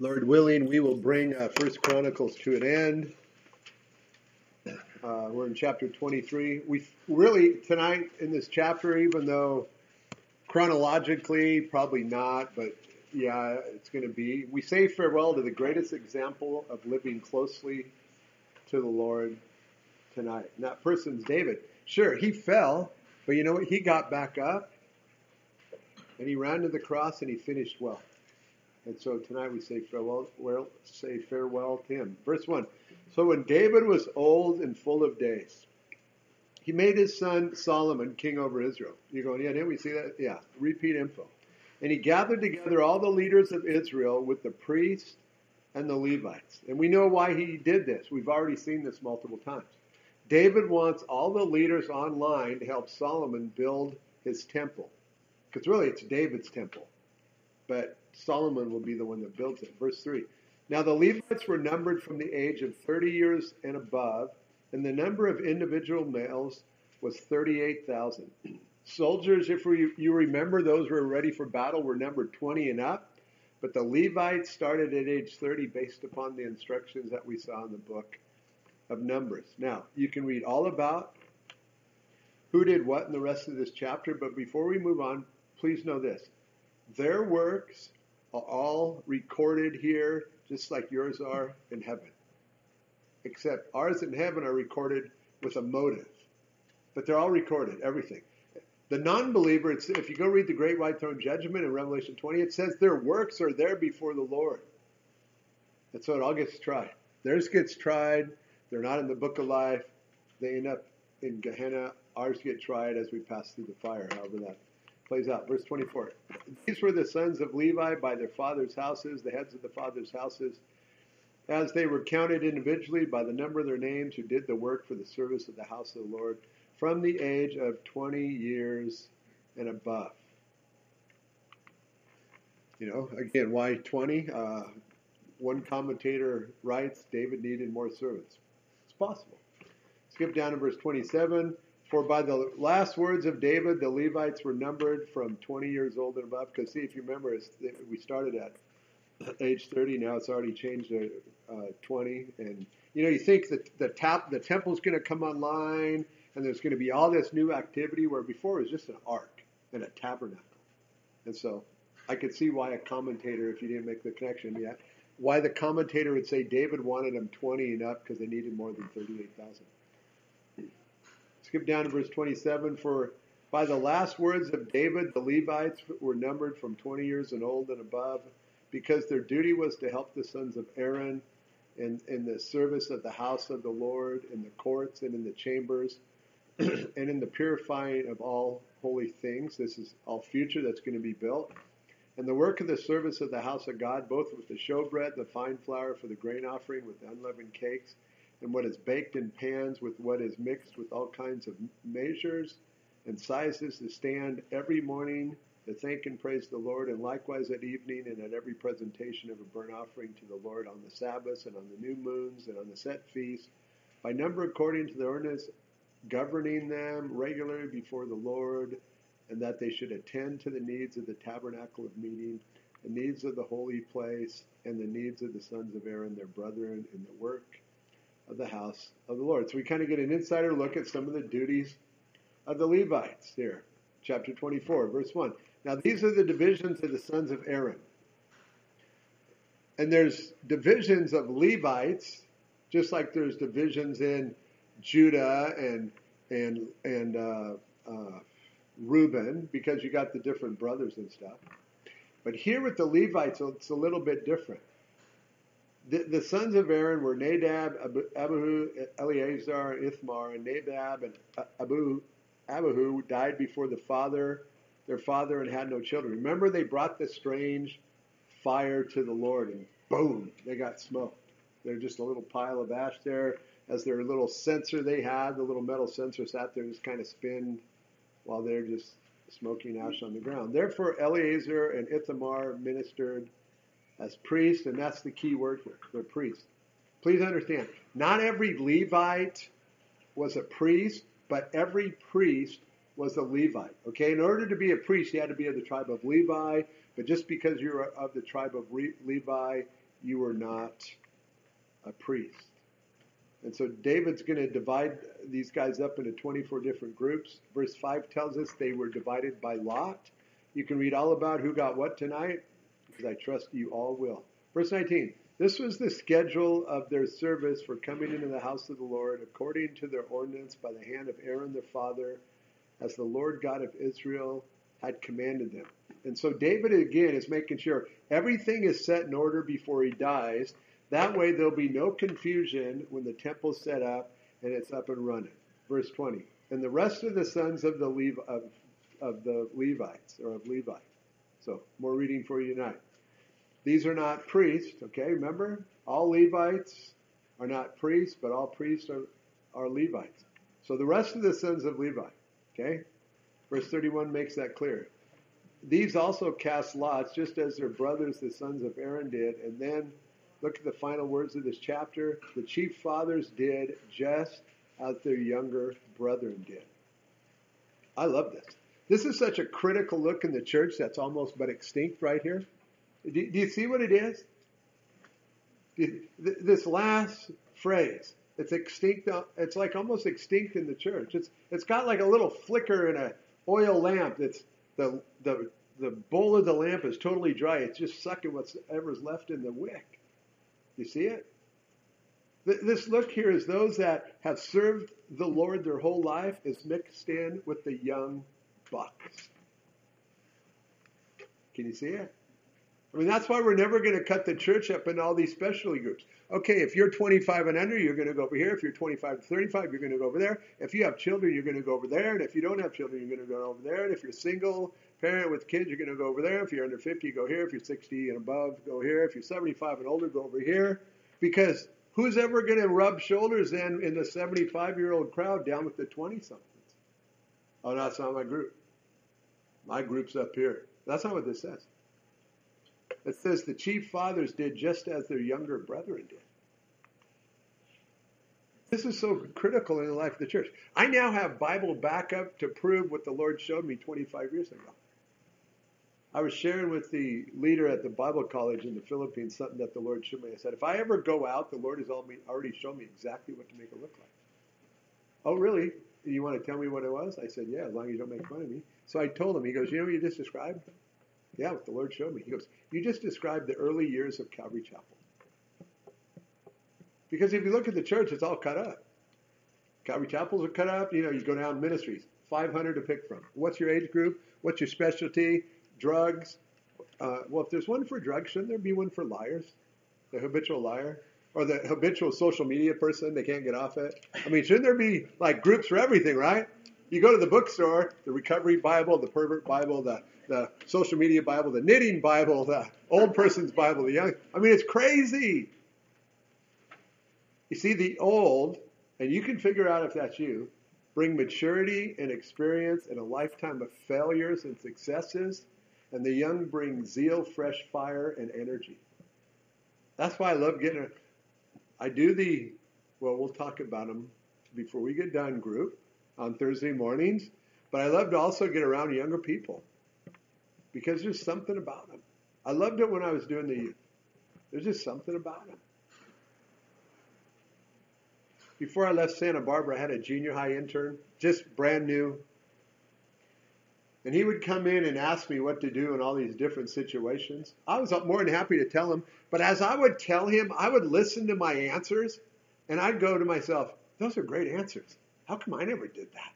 Lord willing, we will bring uh, First Chronicles to an end. Uh, we're in chapter 23. We really tonight in this chapter, even though chronologically probably not, but yeah, it's going to be. We say farewell to the greatest example of living closely to the Lord tonight. And that person's David. Sure, he fell, but you know what? He got back up and he ran to the cross and he finished well. And so tonight we say farewell, well, say farewell to him. Verse 1. So when David was old and full of days, he made his son Solomon king over Israel. You're going, yeah, didn't we see that? Yeah, repeat info. And he gathered together all the leaders of Israel with the priests and the Levites. And we know why he did this. We've already seen this multiple times. David wants all the leaders online to help Solomon build his temple. Because really, it's David's temple. But Solomon will be the one that builds it. Verse 3. Now the Levites were numbered from the age of 30 years and above, and the number of individual males was 38,000. Soldiers, if you remember, those who were ready for battle were numbered 20 and up, but the Levites started at age 30 based upon the instructions that we saw in the book of Numbers. Now, you can read all about who did what in the rest of this chapter, but before we move on, please know this. Their works all recorded here, just like yours are in heaven. Except ours in heaven are recorded with a motive. But they're all recorded, everything. The non believer, if you go read the Great White Throne Judgment in Revelation 20, it says their works are there before the Lord. And so it all gets tried. Theirs gets tried. They're not in the book of life. They end up in Gehenna. Ours get tried as we pass through the fire, however that plays out. Verse 24. These were the sons of Levi by their father's houses, the heads of the father's houses, as they were counted individually by the number of their names who did the work for the service of the house of the Lord from the age of 20 years and above. You know, again, why 20? Uh, one commentator writes David needed more servants. It's possible. Skip down to verse 27. For by the last words of David, the Levites were numbered from 20 years old and above. Because, see, if you remember, we started at age 30. Now it's already changed to uh, 20. And, you know, you think that the, tap, the temple's going to come online and there's going to be all this new activity where before it was just an ark and a tabernacle. And so I could see why a commentator, if you didn't make the connection yet, why the commentator would say David wanted them 20 and up because they needed more than 38,000. Skip down to verse 27. For by the last words of David, the Levites were numbered from 20 years and old and above, because their duty was to help the sons of Aaron in, in the service of the house of the Lord, in the courts and in the chambers, and in the purifying of all holy things. This is all future that's going to be built. And the work of the service of the house of God, both with the showbread, the fine flour for the grain offering, with the unleavened cakes, and what is baked in pans, with what is mixed with all kinds of measures and sizes, to stand every morning to thank and praise the Lord, and likewise at evening and at every presentation of a burnt offering to the Lord on the Sabbaths and on the new moons and on the set feasts, by number according to the ordinance governing them regularly before the Lord, and that they should attend to the needs of the tabernacle of meeting, the needs of the holy place, and the needs of the sons of Aaron, their brethren, in the work of the house of the Lord. So we kind of get an insider look at some of the duties of the Levites here. Chapter 24, verse 1. Now, these are the divisions of the sons of Aaron. And there's divisions of Levites, just like there's divisions in Judah and and and uh, uh, Reuben because you got the different brothers and stuff. But here with the Levites, it's a little bit different. The, the sons of Aaron were Nadab, Abihu, Eleazar, and Ithamar, and Nadab and uh, Abu, Abihu died before the father, their father, and had no children. Remember, they brought the strange fire to the Lord, and boom, they got smoked. They're just a little pile of ash there as their little censer they had, the little metal censer sat there and just kind of spinned while they're just smoking ash on the ground. Therefore, Eleazar and Ithamar ministered as priests, and that's the key word here. They're priests. Please understand, not every Levite was a priest, but every priest was a Levite. Okay, in order to be a priest, you had to be of the tribe of Levi. But just because you're of the tribe of Levi, you were not a priest. And so David's going to divide these guys up into 24 different groups. Verse 5 tells us they were divided by lot. You can read all about who got what tonight, because I trust you all will. Verse 19 This was the schedule of their service for coming into the house of the Lord, according to their ordinance by the hand of Aaron their father, as the Lord God of Israel had commanded them. And so David again is making sure everything is set in order before he dies. That way there'll be no confusion when the temple's set up and it's up and running. Verse 20. And the rest of the sons of the Levi, of, of the Levites or of Levi. So more reading for you tonight. These are not priests, okay? Remember, all Levites are not priests, but all priests are, are Levites. So the rest of the sons of Levi, okay? Verse 31 makes that clear. These also cast lots, just as their brothers, the sons of Aaron, did. And then look at the final words of this chapter. The chief fathers did just as their younger brethren did. I love this. This is such a critical look in the church that's almost but extinct right here. Do, do you see what it is? This last phrase, it's extinct. It's like almost extinct in the church. It's it's got like a little flicker in a oil lamp. That's the the the bowl of the lamp is totally dry. It's just sucking whatever's left in the wick. You see it? This look here is those that have served the Lord their whole life is mixed in with the young bucks. Can you see it? I mean, that's why we're never going to cut the church up into all these specialty groups. Okay, if you're 25 and under, you're going to go over here. If you're 25 to 35, you're going to go over there. If you have children, you're going to go over there. And if you don't have children, you're going to go over there. And if you're single parent with kids, you're going to go over there. If you're under 50, go here. If you're 60 and above, go here. If you're 75 and older, go over here. Because who's ever going to rub shoulders then in the 75 year old crowd down with the 20 somethings? Oh, that's not my group. My group's up here. That's not what this says. It says the chief fathers did just as their younger brethren did. This is so critical in the life of the church. I now have Bible backup to prove what the Lord showed me 25 years ago. I was sharing with the leader at the Bible college in the Philippines something that the Lord showed me. I said, if I ever go out, the Lord has already shown me exactly what to make it look like. Oh, really? You want to tell me what it was? I said, yeah, as long as you don't make fun of me. So I told him, he goes, you know what you just described? Yeah, what the Lord showed me. He goes, You just described the early years of Calvary Chapel. Because if you look at the church, it's all cut up. Calvary Chapels are cut up. You know, you go down ministries, 500 to pick from. What's your age group? What's your specialty? Drugs. Uh, well, if there's one for drugs, shouldn't there be one for liars? The habitual liar? Or the habitual social media person, they can't get off it? I mean, shouldn't there be like groups for everything, right? You go to the bookstore, the recovery Bible, the pervert Bible, the the social media Bible, the knitting Bible, the old person's Bible, the young. I mean, it's crazy. You see, the old, and you can figure out if that's you, bring maturity and experience and a lifetime of failures and successes, and the young bring zeal, fresh fire, and energy. That's why I love getting. A, I do the, well, we'll talk about them before we get done group on Thursday mornings, but I love to also get around younger people because there's something about them. I loved it when I was doing the youth. There's just something about them. Before I left Santa Barbara, I had a junior high intern, just brand new. And he would come in and ask me what to do in all these different situations. I was more than happy to tell him. But as I would tell him, I would listen to my answers and I'd go to myself, those are great answers. How come I never did that?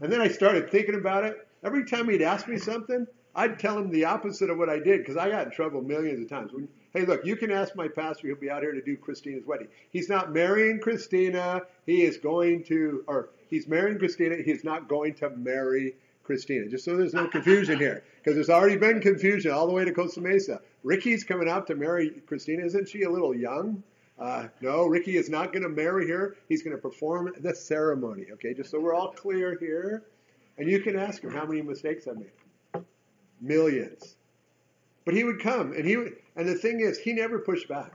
And then I started thinking about it. Every time he'd ask me something, I'd tell him the opposite of what I did because I got in trouble millions of times. When, hey, look, you can ask my pastor; he'll be out here to do Christina's wedding. He's not marrying Christina. He is going to, or he's marrying Christina. He's not going to marry Christina. Just so there's no confusion here, because there's already been confusion all the way to Costa Mesa. Ricky's coming out to marry Christina. Isn't she a little young? Uh, no, Ricky is not going to marry her. He's going to perform the ceremony. Okay, just so we're all clear here. And you can ask him how many mistakes I made millions. But he would come, and he would, and the thing is, he never pushed back.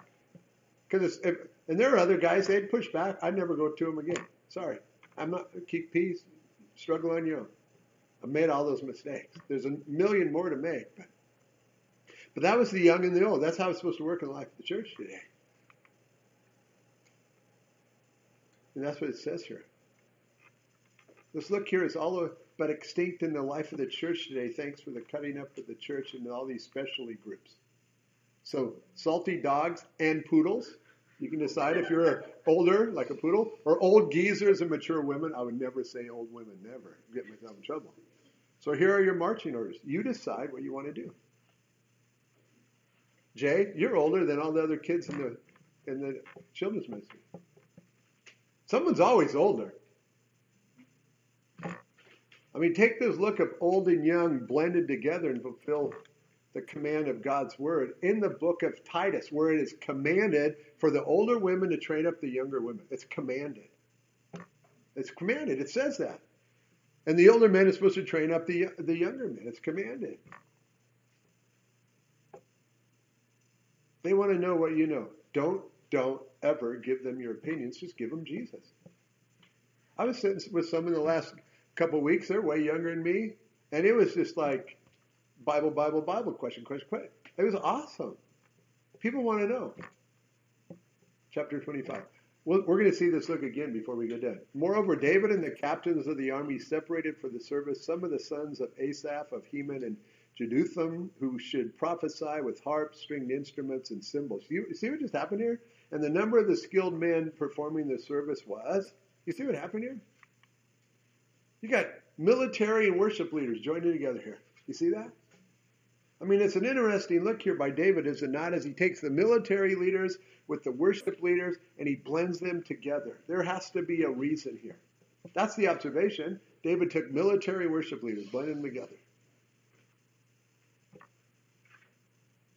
Because and there are other guys they'd push back. I'd never go to him again. Sorry, I'm not keep peace, struggle on your own. I made all those mistakes. There's a million more to make, but But that was the young and the old. That's how it's supposed to work in the life of the church today. And that's what it says here. This look here is all but extinct in the life of the church today, thanks for the cutting up of the church into all these specialty groups. So, salty dogs and poodles. You can decide if you're older, like a poodle, or old geezers and mature women. I would never say old women, never. Get myself in trouble. So here are your marching orders. You decide what you want to do. Jay, you're older than all the other kids in the in the children's ministry. Someone's always older. I mean, take this look of old and young blended together and fulfill the command of God's word in the book of Titus, where it is commanded for the older women to train up the younger women. It's commanded. It's commanded. It says that. And the older men are supposed to train up the, the younger men. It's commanded. They want to know what you know. Don't, don't ever give them your opinions. Just give them Jesus. I was sitting with some in the last couple weeks. They're way younger than me. And it was just like Bible, Bible, Bible, question, question, question. It was awesome. People want to know. Chapter 25. We're going to see this look again before we get done. Moreover, David and the captains of the army separated for the service some of the sons of Asaph, of Heman, and Jeduthun, who should prophesy with harps, stringed instruments, and cymbals. You see what just happened here? And the number of the skilled men performing the service was. You see what happened here? You got military and worship leaders joining together here. You see that? I mean, it's an interesting look here by David, is it not? As he takes the military leaders with the worship leaders and he blends them together. There has to be a reason here. That's the observation. David took military worship leaders, blended them together.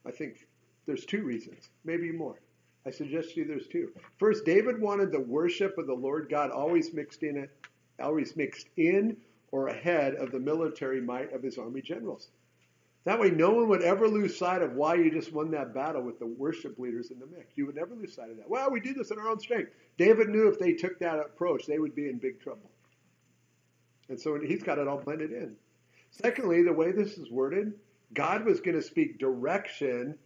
I think there's two reasons, maybe more. I suggest you there's two. First, David wanted the worship of the Lord God always mixed in always mixed in or ahead of the military might of his army generals. That way, no one would ever lose sight of why you just won that battle with the worship leaders in the mix. You would never lose sight of that. Well, we did this in our own strength. David knew if they took that approach, they would be in big trouble. And so he's got it all blended in. Secondly, the way this is worded, God was going to speak direction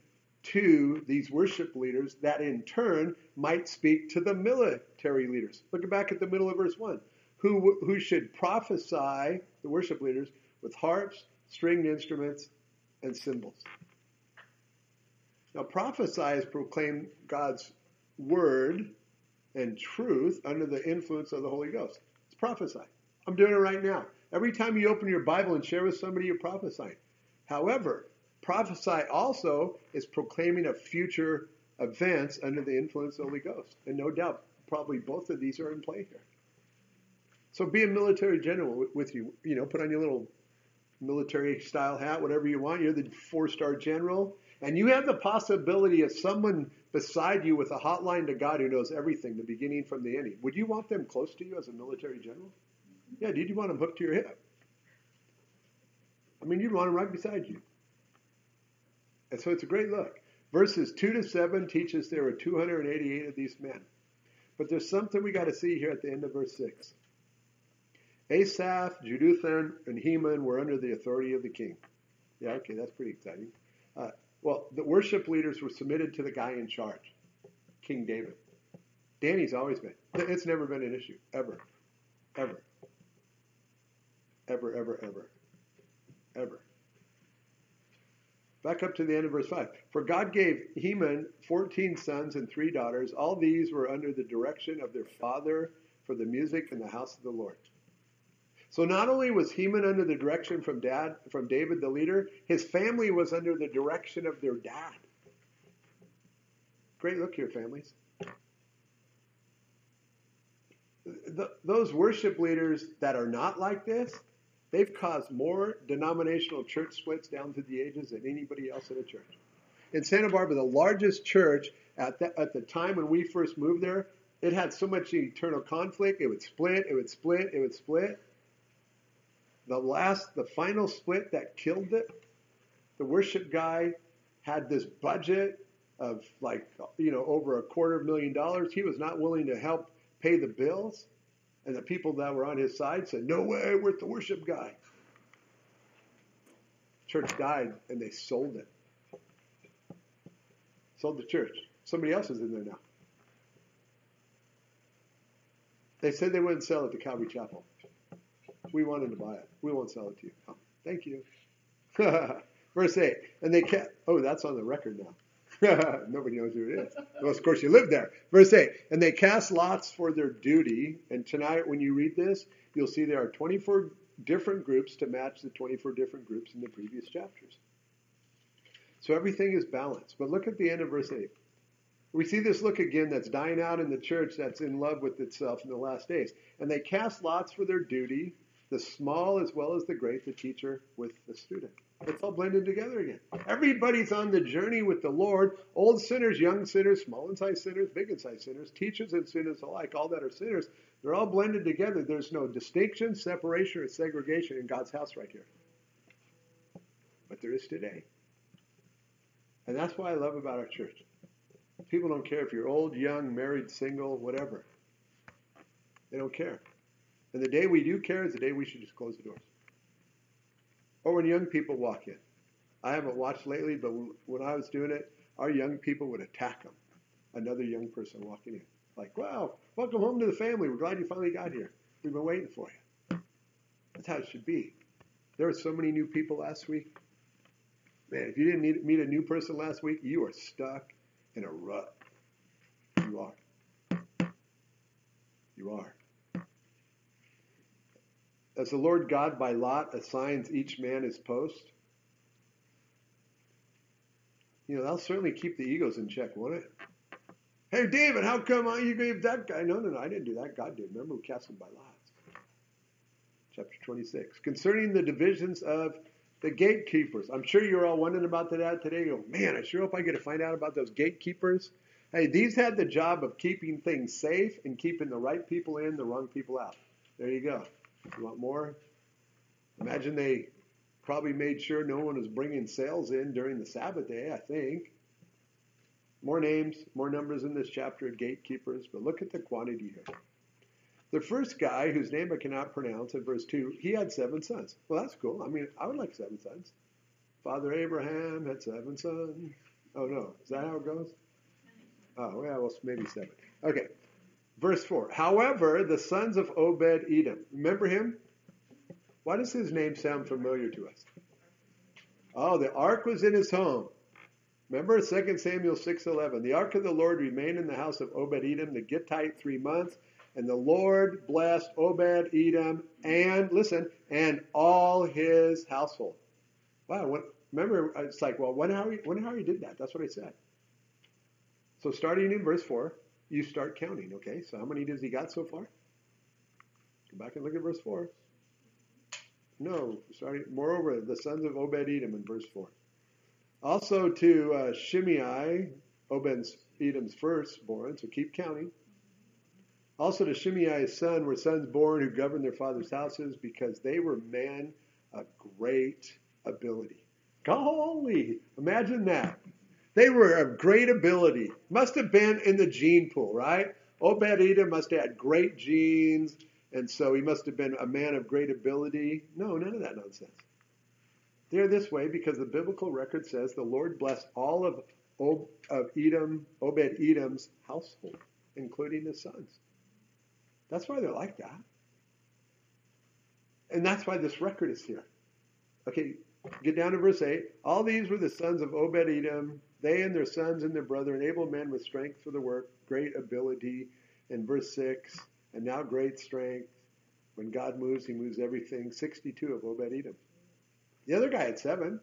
to these worship leaders that in turn might speak to the military leaders. Look back at the middle of verse 1. Who, who should prophesy, the worship leaders, with harps, stringed instruments, and cymbals. Now, prophesy is proclaim God's word and truth under the influence of the Holy Ghost. It's prophesy. I'm doing it right now. Every time you open your Bible and share with somebody, you're prophesying. However, prophesy also is proclaiming of future events under the influence of the Holy Ghost. And no doubt, probably both of these are in play here. So be a military general with you. You know, put on your little military style hat, whatever you want. You're the four star general. And you have the possibility of someone beside you with a hotline to God who knows everything, the beginning from the ending. Would you want them close to you as a military general? Yeah, did you want them hooked to your hip? I mean, you'd want them right beside you. And so it's a great look. Verses 2 to 7 teaches there were 288 of these men. But there's something we got to see here at the end of verse 6. Asaph, Jeduthun, and Heman were under the authority of the king. Yeah, okay, that's pretty exciting. Uh, well, the worship leaders were submitted to the guy in charge, King David. Danny's always been. It's never been an issue, ever, ever, ever, ever, ever, ever. Back up to the end of verse 5. For God gave Heman 14 sons and three daughters. All these were under the direction of their father for the music in the house of the Lord. So not only was Heman under the direction from dad, from David the leader, his family was under the direction of their dad. Great look here, families. The, those worship leaders that are not like this, they've caused more denominational church splits down through the ages than anybody else in a church. In Santa Barbara, the largest church at the, at the time when we first moved there, it had so much internal conflict. It would split, it would split, it would split the last, the final split that killed it, the worship guy had this budget of like, you know, over a quarter of a million dollars. He was not willing to help pay the bills. And the people that were on his side said, no way, we're the worship guy. Church died and they sold it. Sold the church. Somebody else is in there now. They said they wouldn't sell it to Calvary Chapel. We wanted to buy it. We won't sell it to you. Oh, thank you. Verse 8. And they kept, oh, that's on the record now. Nobody knows who it is. Well, of course, you live there. Verse 8. And they cast lots for their duty. And tonight, when you read this, you'll see there are 24 different groups to match the 24 different groups in the previous chapters. So everything is balanced. But look at the end of verse 8. We see this look again that's dying out in the church that's in love with itself in the last days. And they cast lots for their duty, the small as well as the great, the teacher with the student. It's all blended together again. Everybody's on the journey with the Lord. Old sinners, young sinners, small and sinners, big and sinners, teachers and sinners alike, all that are sinners. They're all blended together. There's no distinction, separation, or segregation in God's house right here. But there is today. And that's what I love about our church. People don't care if you're old, young, married, single, whatever. They don't care. And the day we do care is the day we should just close the doors. Or when young people walk in. I haven't watched lately, but when I was doing it, our young people would attack them. Another young person walking in. Like, wow, welcome home to the family. We're glad you finally got here. We've been waiting for you. That's how it should be. There were so many new people last week. Man, if you didn't meet, a new person last week, you are stuck in a rut. You are. You are. As the Lord God by lot assigns each man his post, you know, that'll certainly keep the egos in check, won't it? Hey, David, how come you gave that guy? No, no, no, I didn't do that. God did. Remember, we cast him by lots. Chapter 26. Concerning the divisions of the gatekeepers. I'm sure you're all wondering about that today. You go, man, I sure hope I get to find out about those gatekeepers. Hey, these had the job of keeping things safe and keeping the right people in, the wrong people out. There you go. You want more? Imagine they probably made sure no one was bringing sales in during the Sabbath day, I think. More names, more numbers in this chapter of gatekeepers, but look at the quantity here. The first guy, whose name I cannot pronounce in verse 2, he had seven sons. Well, that's cool. I mean, I would like seven sons. Father Abraham had seven sons. Oh, no. Is that how it goes? Oh, yeah, well, maybe seven. Okay. Verse 4. However, the sons of Obed Edom. Remember him? Why does his name sound familiar to us? Oh, the ark was in his home. Remember 2 Samuel 6:11. The ark of the Lord remained in the house of Obed Edom the Gittite 3 months, and the Lord blessed Obed Edom and, listen, and all his household. Wow, remember, it's like, well, when how, he, when how he did that? That's what I said. So starting in verse 4, you start counting, okay? So how many does he got so far? Go back and look at verse 4. No, sorry. Moreover, the sons of Obed Edom in verse 4. Also to uh, Shimei, Obed Edom's firstborn, so keep counting. Also to Shimei's son were sons born who governed their father's houses because they were men of great ability. Golly, imagine that. They were of great ability. Must have been in the gene pool, right? Obed Edom must have had great genes, and so he must have been a man of great ability. No, none of that nonsense. They're this way because the biblical record says the Lord blessed all of, of Edom, Obed Edom's household, including his sons. That's why they're like that. And that's why this record is here. Okay, get down to verse 8. All these were the sons of Obed Edom, they and their sons and their brethren, able men with strength for the work, great ability. In verse 6, and now great strength. When God moves, he moves everything. 62 of Obed Edom. The other guy had seven.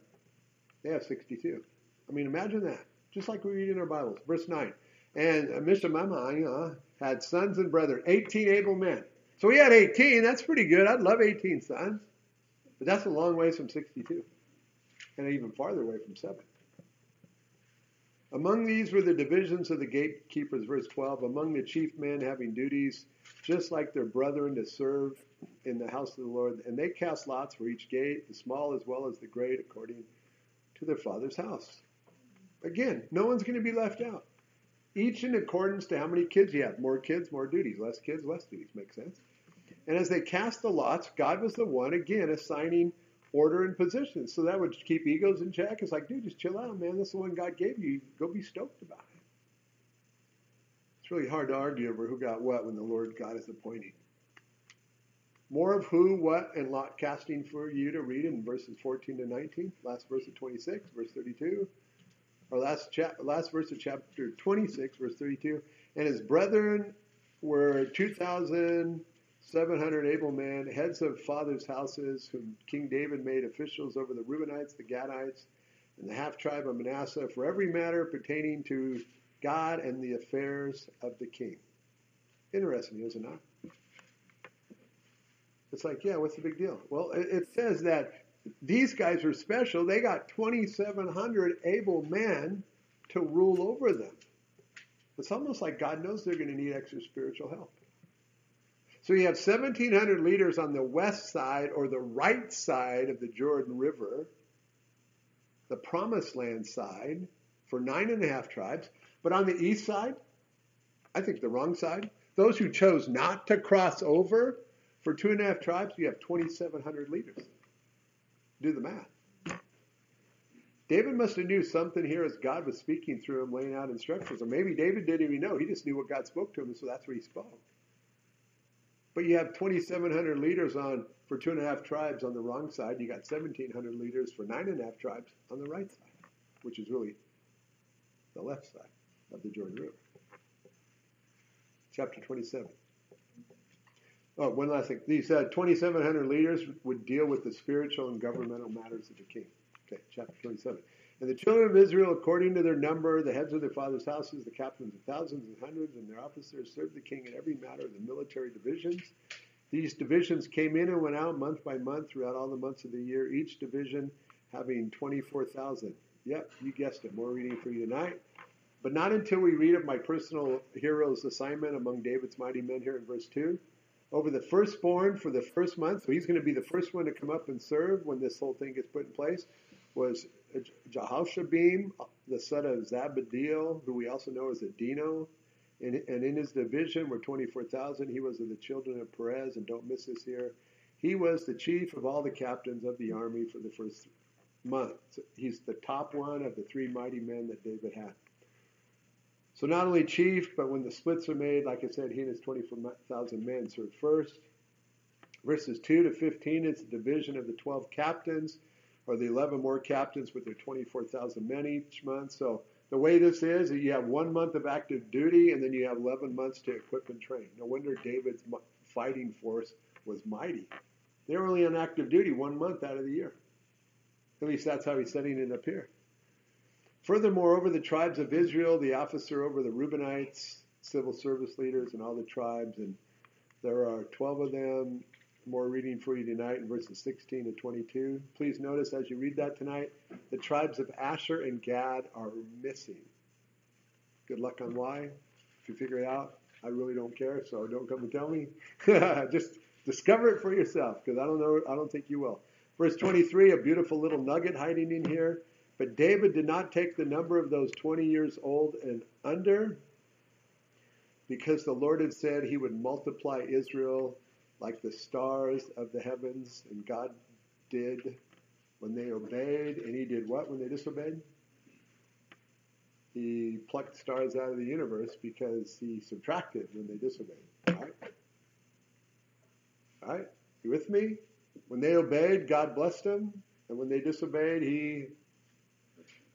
They have 62. I mean, imagine that. Just like we read in our Bibles. Verse 9. And Mishimama uh, had sons and brethren, 18 able men. So he had 18. That's pretty good. I'd love 18 sons. But that's a long way from 62. And even farther away from 7. Among these were the divisions of the gatekeepers, verse 12, among the chief men having duties just like their brethren to serve in the house of the Lord. And they cast lots for each gate, the small as well as the great, according to their father's house. Again, no one's going to be left out. Each in accordance to how many kids you have. More kids, more duties. Less kids, less duties. Makes sense. And as they cast the lots, God was the one, again, assigning order and position. So that would keep egos in check. It's like, dude, just chill out, man. This is the one God gave you. Go be stoked about it. It's really hard to argue over who got what when the Lord God is appointing. More of who, what, and lot casting for you to read in verses 14 to 19. Last verse of 26, verse 32. Or last, chap- last verse of chapter 26, verse 32. And his brethren were 2,700 able men, heads of fathers' houses, whom King David made officials over the Reubenites, the Gadites, and the half tribe of Manasseh for every matter pertaining to God and the affairs of the king. Interesting, is it not? It's like, yeah, what's the big deal? Well, it, says that these guys were special. They got 2,700 able men to rule over them. It's almost like God knows they're going to need extra spiritual help. So you have 1,700 leaders on the west side or the right side of the Jordan River, the promised land side, for nine and a half tribes. But on the east side, I think the wrong side, those who chose not to cross over, for two and a half tribes, you have 2,700 leaders. Do the math. David must have knew something here as God was speaking through him, laying out instructions. Or maybe David didn't even know. He just knew what God spoke to him, so that's what he spoke. But you have 2,700 leaders on for two and a half tribes on the wrong side. You got 1,700 leaders for nine and a half tribes on the right side, which is really the left side of the Jordan River. Chapter 27. Oh, one last thing. These uh, 2,700 leaders would deal with the spiritual and governmental matters of the king. Okay, chapter 27. And the children of Israel, according to their number, the heads of their fathers' houses, the captains of thousands and hundreds, and their officers, served the king in every matter of the military divisions. These divisions came in and went out month by month throughout all the months of the year, each division having 24,000. Yep, you guessed it. More reading for you tonight. But not until we read of my personal hero's assignment among David's mighty men here in verse 2 over the firstborn for the first month. So he's going to be the first one to come up and serve when this whole thing gets put in place. Was Jashobeam, the son of Zabdiel, who we also know as Adino. And, and in his division were 24,000. He was of the children of Perez, and don't miss this here. He was the chief of all the captains of the army for the first month. He's the top one of the three mighty men that David had. So not only chief, but when the splits are made, like I said, he and his 24,000 men serve first. Verses 2 to 15 is the division of the 12 captains, or the 11 more captains with their 24,000 men each month. So the way this is, you have one month of active duty, and then you have 11 months to equip and train. No wonder David's fighting force was mighty. They were only on active duty one month out of the year. At least that's how he's setting it up here. Furthermore, over the tribes of Israel, the officer over the Reubenites, civil service leaders, and all the tribes, and there are 12 of them. More reading for you tonight in verses 16 to 22. Please notice as you read that tonight, the tribes of Asher and Gad are missing. Good luck on why. If you figure it out, I really don't care, so don't come and tell me. Just discover it for yourself, because I don't know. I don't think you will. Verse 23, a beautiful little nugget hiding in here. But David did not take the number of those 20 years old and under because the Lord had said he would multiply Israel like the stars of the heavens. And God did when they obeyed. And he did what when they disobeyed? He plucked stars out of the universe because he subtracted when they disobeyed. All right? All right? You with me? When they obeyed, God blessed them. And when they disobeyed, he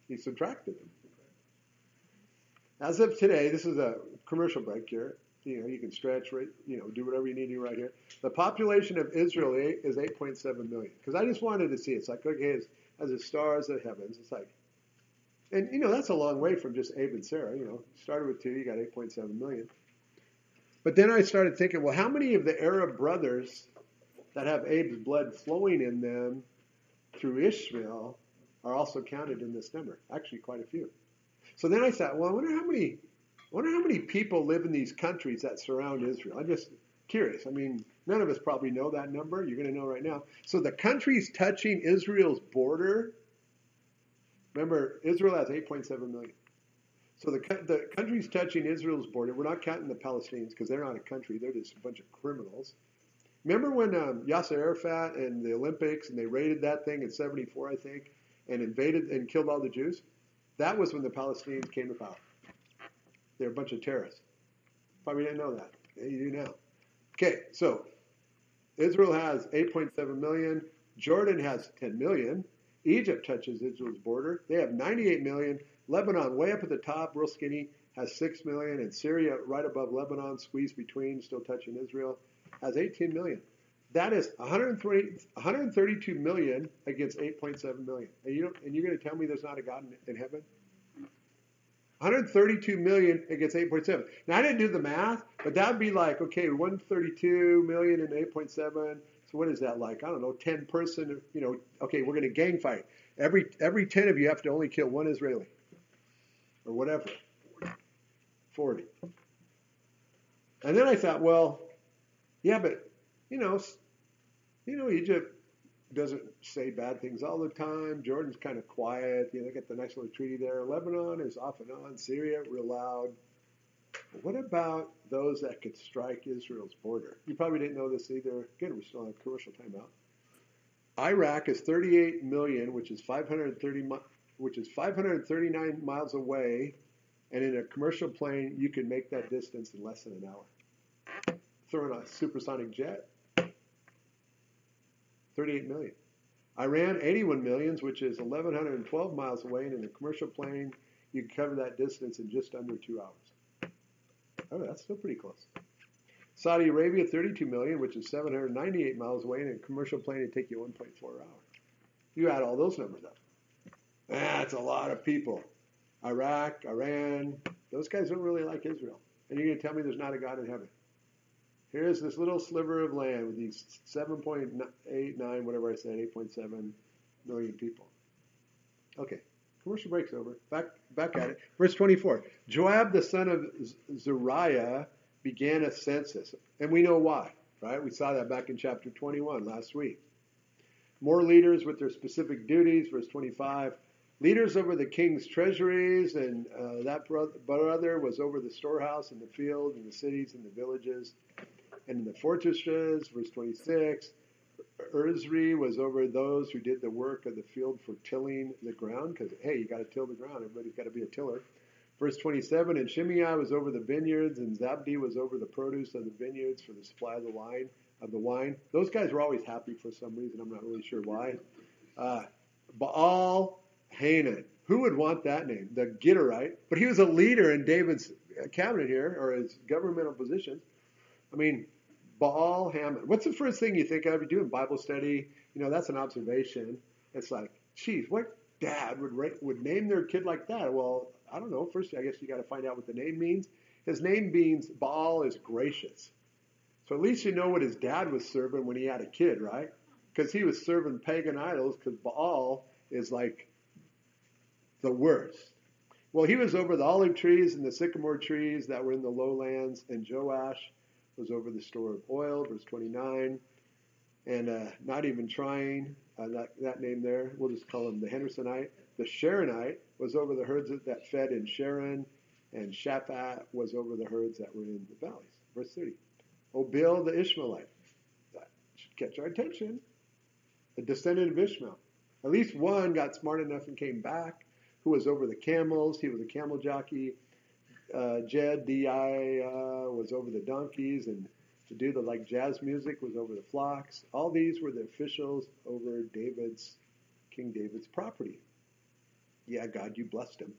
he subtracted them. As of today, this is a commercial break here. You know, you can stretch, right, you know, do whatever you need to right here. The population of Israel is 8.7 million. Because I just wanted to see. It's like, okay, as, as the stars of heavens, it's like, and you know, that's a long way from just Abe and Sarah. You know, started with two, you got 8.7 million. But then I started thinking, well, how many of the Arab brothers that have Abe's blood flowing in them through Ishmael are also counted in this number. Actually, quite a few. So then I thought, well, I wonder how many, I wonder how many people live in these countries that surround Israel. I'm just curious. I mean, none of us probably know that number. You're going to know right now. So the countries touching Israel's border. Remember, Israel has 8.7 million. So the, the countries touching Israel's border, we're not counting the Palestinians because they're not a country, they're just a bunch of criminals. Remember when um, Yasser Arafat and the Olympics and they raided that thing in 74, I think, and invaded and killed all the Jews? That was when the Palestinians came to power. They're a bunch of terrorists. Probably didn't know that. You do now. Okay, so Israel has 8.7 million. Jordan has 10 million. Egypt touches Israel's border. They have 98 million. Lebanon, way up at the top, real skinny, has 6 million. And Syria, right above Lebanon, squeezed between, still touching Israel, has 18 million. That is 120, 132 million against 8.7 million. And, you and you're going to tell me there's not a God in, in heaven? 132 million against 8.7. Now I didn't do the math, but that would be like okay, 132 million and 8.7. So what is that like? I don't know, 10 person. You know, okay, we're going to gang fight. Every every 10 of you have to only kill one Israeli, or whatever. 40. And then I thought, well, yeah, but you know, you know, Egypt doesn't say bad things all the time. Jordan's kind of quiet. You know, they got the nice little treaty there. Lebanon is off and on. Syria, real loud. What about those that could strike Israel's border? You probably didn't know this either. Again, we're still on commercial timeout. Iraq is 38 million, which is 530, which is 539 miles away, and in a commercial plane, you can make that distance in less than an hour. Throw in a supersonic jet, 38 million. Iran, 81 millions, which is 1,112 miles away, and in a commercial plane, you can cover that distance in just under two hours. Oh, that's still pretty close. Saudi Arabia, 32 million, which is 798 miles away, and in a commercial plane, it'd take you 1.4 hours. You add all those numbers up. That's a lot of people. Iraq, Iran, those guys don't really like Israel. And you're going to tell me there's not a God in heaven. Here's this little sliver of land with these 7.89, whatever I said, 8.7 million people. Okay, commercial break's over. Back, back at it. Verse 24. Joab, the son of Zeruiah, began a census. And we know why, right? We saw that back in chapter 21 last week. More leaders with their specific duties. Verse 25. Leaders over the king's treasuries, and uh, that brother was over the storehouse and the field and the cities and the villages and in the fortresses, verse 26, Urzri was over those who did the work of the field for tilling the ground, because, hey, you got to till the ground. Everybody's got to be a tiller. Verse 27, and Shimei was over the vineyards, and Zabdi was over the produce of the vineyards for the supply of the wine. Of the wine, those guys were always happy for some reason. I'm not really sure why. Uh, Baal Hanan, who would want that name? The Gederite, but he was a leader in David's cabinet here, or his governmental positions. I mean, Baal Hammond. What's the first thing you think of? You're doing Bible study. You know, that's an observation. It's like, geez, what dad would ra- would name their kid like that? Well, I don't know. First, I guess you got to find out what the name means. His name means Baal is gracious. So at least you know what his dad was serving when he had a kid, right? Because he was serving pagan idols. Because Baal is like the worst. Well, he was over the olive trees and the sycamore trees that were in the lowlands, and Joash was over the store of oil, verse 29. And uh, not even trying uh, that, that name there, we'll just call him the Hendersonite. The Sharonite was over the herds that fed in Sharon, and Shaphat was over the herds that were in the valleys. Verse 30. Obil the Ishmaelite. That should catch our attention. A descendant of Ishmael. At least one got smart enough and came back, who was over the camels. He was a camel jockey uh, Jed Di uh, was over the donkeys, and to do the like jazz music was over the flocks. All these were the officials over David's, King David's property. Yeah, God, you blessed him,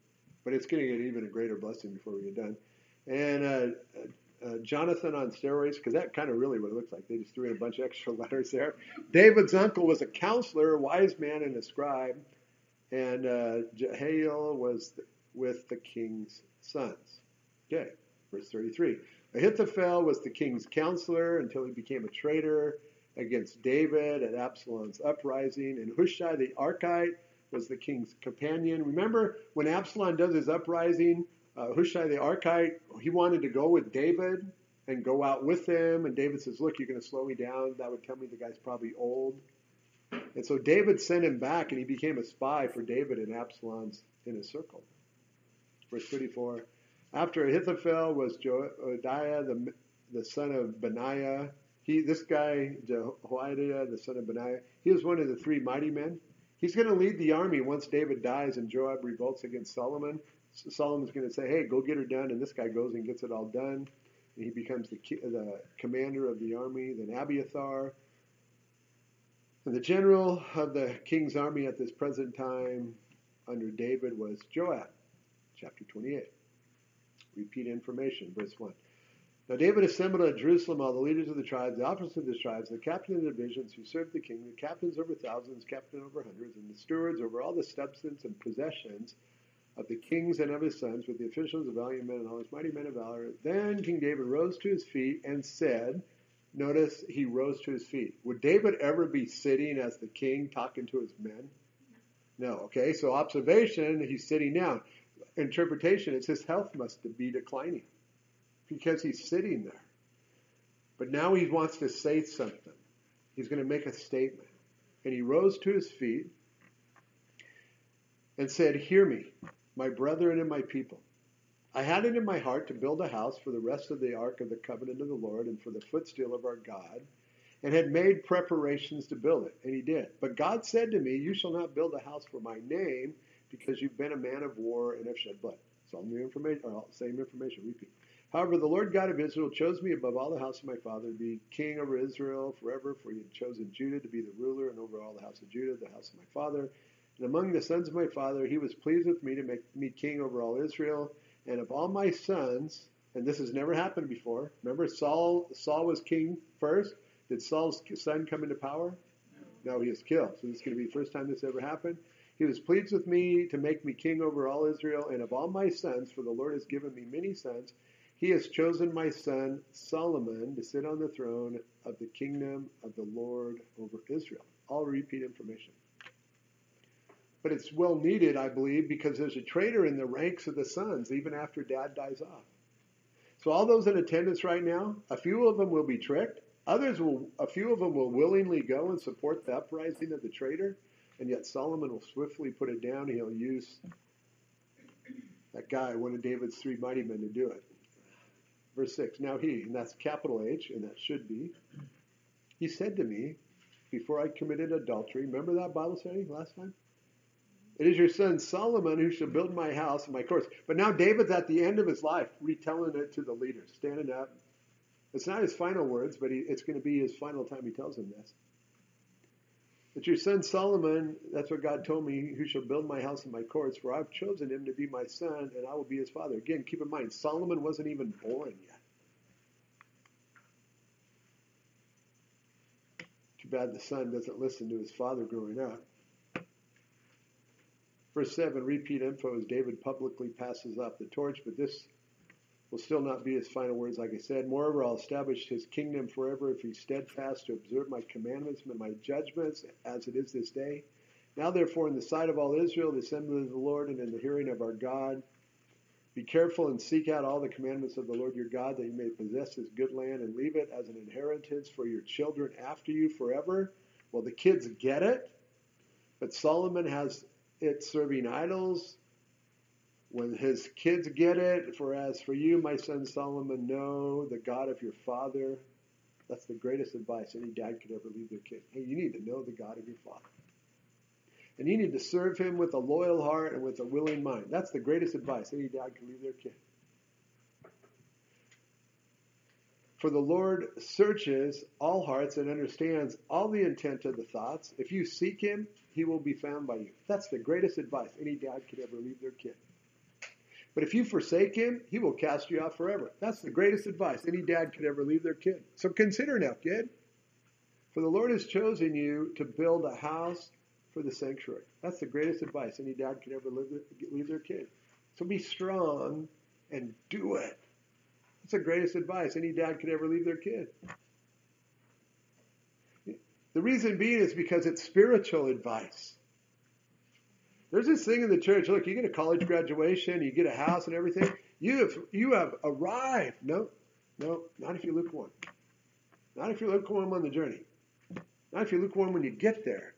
but it's going to get even a greater blessing before we get done. And uh, uh, Jonathan on steroids, because that kind of really what it looks like. They just threw in a bunch of extra letters there. David's uncle was a counselor, a wise man, and a scribe. And uh, Jehiel was the, with the king's sons. Okay, verse 33. Ahithophel was the king's counselor until he became a traitor against David at Absalom's uprising, and Hushai the Archite was the king's companion. Remember when Absalom does his uprising, uh, Hushai the Archite, he wanted to go with David and go out with him, and David says, "Look, you're going to slow me down. That would tell me the guy's probably old." And so David sent him back, and he became a spy for David and Absalom's inner circle. Verse 34. After Ahithophel was Jehoiada, the, the son of Benaiah. He, this guy, Jehoiada, the son of Benaiah, he was one of the three mighty men. He's going to lead the army once David dies and Joab revolts against Solomon. Solomon's going to say, hey, go get her done. And this guy goes and gets it all done. And he becomes the, the commander of the army. Then Abiathar. And the general of the king's army at this present time under David was Joab. Chapter 28. Repeat information, verse 1. Now David assembled at Jerusalem all the leaders of the tribes, the officers of the tribes, the captains of the divisions who served the king, the captains over thousands, captains over hundreds, and the stewards over all the substance and possessions of the kings and of his sons, with the officials of valiant men and all his mighty men of valor. Then King David rose to his feet and said, Notice he rose to his feet. Would David ever be sitting as the king talking to his men? No. Okay, so observation, he's sitting down. Interpretation, it's his health must be declining because he's sitting there. But now he wants to say something. He's going to make a statement. And he rose to his feet and said, Hear me, my brethren and my people. I had it in my heart to build a house for the rest of the ark of the covenant of the Lord and for the footstool of our God, and had made preparations to build it. And he did. But God said to me, You shall not build a house for my name, because you've been a man of war and have shed blood. It's all new information, or uh, same information, repeat. However, the Lord God of Israel chose me above all the house of my father to be king over Israel forever, for he had chosen Judah to be the ruler and over all the house of Judah, the house of my father. And among the sons of my father, he was pleased with me to make me king over all Israel. And of all my sons, and this has never happened before. Remember, Saul Saul was king first. Did Saul's son come into power? No, no he was killed. So this is going to be the first time this ever happened. He was pleased with me to make me king over all Israel, and of all my sons, for the Lord has given me many sons. He has chosen my son Solomon to sit on the throne of the kingdom of the Lord over Israel. All repeat information. But it's well needed, I believe, because there's a traitor in the ranks of the sons, even after dad dies off. So all those in attendance right now, a few of them will be tricked. Others will, a few of them will willingly go and support the uprising of the traitor, and yet Solomon will swiftly put it down. He'll use that guy, one of David's three mighty men, to do it. Verse 6 Now he, and that's capital H, and that should be, he said to me, before I committed adultery, remember that Bible study last time? It is your son Solomon who shall build my house and my courts. But now David's at the end of his life, retelling it to the leaders, standing up. It's not his final words, but he, it's going to be his final time he tells them this. It's your son Solomon, that's what God told me, who shall build my house and my courts, for I've chosen him to be my son, and I will be his father. Again, keep in mind, Solomon wasn't even born yet. Too bad the son doesn't listen to his father growing up. Verse 7, repeat info as David publicly passes off the torch, but this will still not be his final words, like I said. Moreover, I'll establish his kingdom forever if he's steadfast to observe my commandments and my judgments as it is this day. Now, therefore, in the sight of all Israel, the assembly of the Lord, and in the hearing of our God, be careful and seek out all the commandments of the Lord your God, that you may possess this good land and leave it as an inheritance for your children after you forever. Well, the kids get it, but Solomon has it serving idols, when his kids get it, for as for you, my son Solomon, know the God of your father. That's the greatest advice any dad could ever leave their kid. Hey, you need to know the God of your father. And you need to serve him with a loyal heart and with a willing mind. That's the greatest advice any dad can leave their kid. For the Lord searches all hearts and understands all the intent of the thoughts. If you seek him, he will be found by you. That's the greatest advice any dad could ever leave their kid. But if you forsake him, he will cast you out forever. That's the greatest advice any dad could ever leave their kid. So consider now, kid. For the Lord has chosen you to build a house for the sanctuary. That's the greatest advice any dad could ever leave their kid. So be strong and do it. That's the greatest advice any dad could ever leave their kid. The reason being is because it's spiritual advice. There's this thing in the church. Look, you get a college graduation, you get a house and everything. You have you have arrived. No, no, not if you're lukewarm. Not if you're lukewarm on the journey. Not if you're lukewarm when you get there.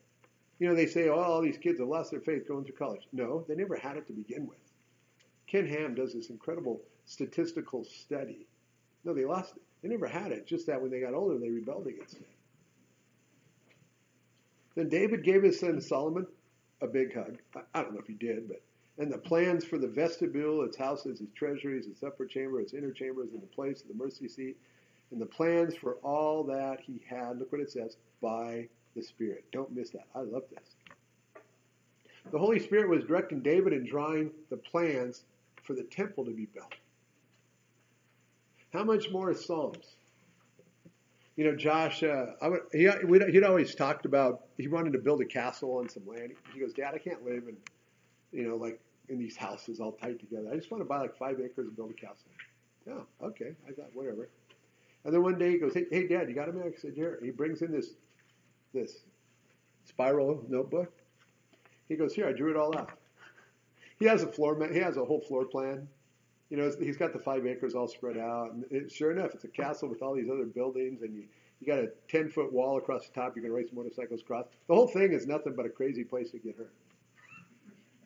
You know, they say, oh, all these kids have lost their faith going through college. No, they never had it to begin with. Ken Ham does this incredible statistical study No, they lost it. They never had it. Just that when they got older, they rebelled against it. Then David gave his son Solomon a big hug. I don't know if he did, but and the plans for the vestibule, its houses, its treasuries, its upper chamber, its inner chambers, and the place of the mercy seat, and the plans for all that he had. Look what it says by the Spirit. Don't miss that. I love this. The Holy Spirit was directing David in drawing the plans for the temple to be built. How much more is Psalms? You know, Josh, uh, would, he, he'd always talked about he wanted to build a castle on some land. He goes, Dad, I can't live in, you know, like in these houses all tight together. I just want to buy like five acres and build a castle. Yeah, okay. I thought, whatever. And then one day he goes, Hey, hey Dad, you got a minute? I said, Here. He brings in this this spiral notebook. He goes, Here, I drew it all out. He has a floor, he has a whole floor plan you know, he's got the five acres all spread out. And it, sure enough, it's a castle with all these other buildings, and you, you got a 10 foot wall across the top. You can race motorcycles across. The whole thing is nothing but a crazy place to get hurt.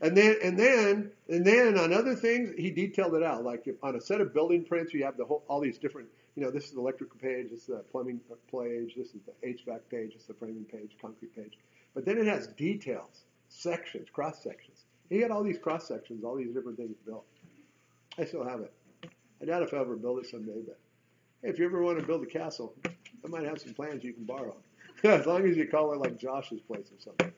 And then, and then, and then on other things, he detailed it out. Like on a set of building prints, you have the whole, all these different, you know, this is the electrical page, this is the plumbing page, this is the HVAC page, this is the framing page, concrete page. But then it has details, sections, cross sections. He had all these cross sections, all these different things built. I still have it. I doubt if I'll ever build it someday, but hey, if you ever want to build a castle, I might have some plans you can borrow. as long as you call it like Josh's place or something.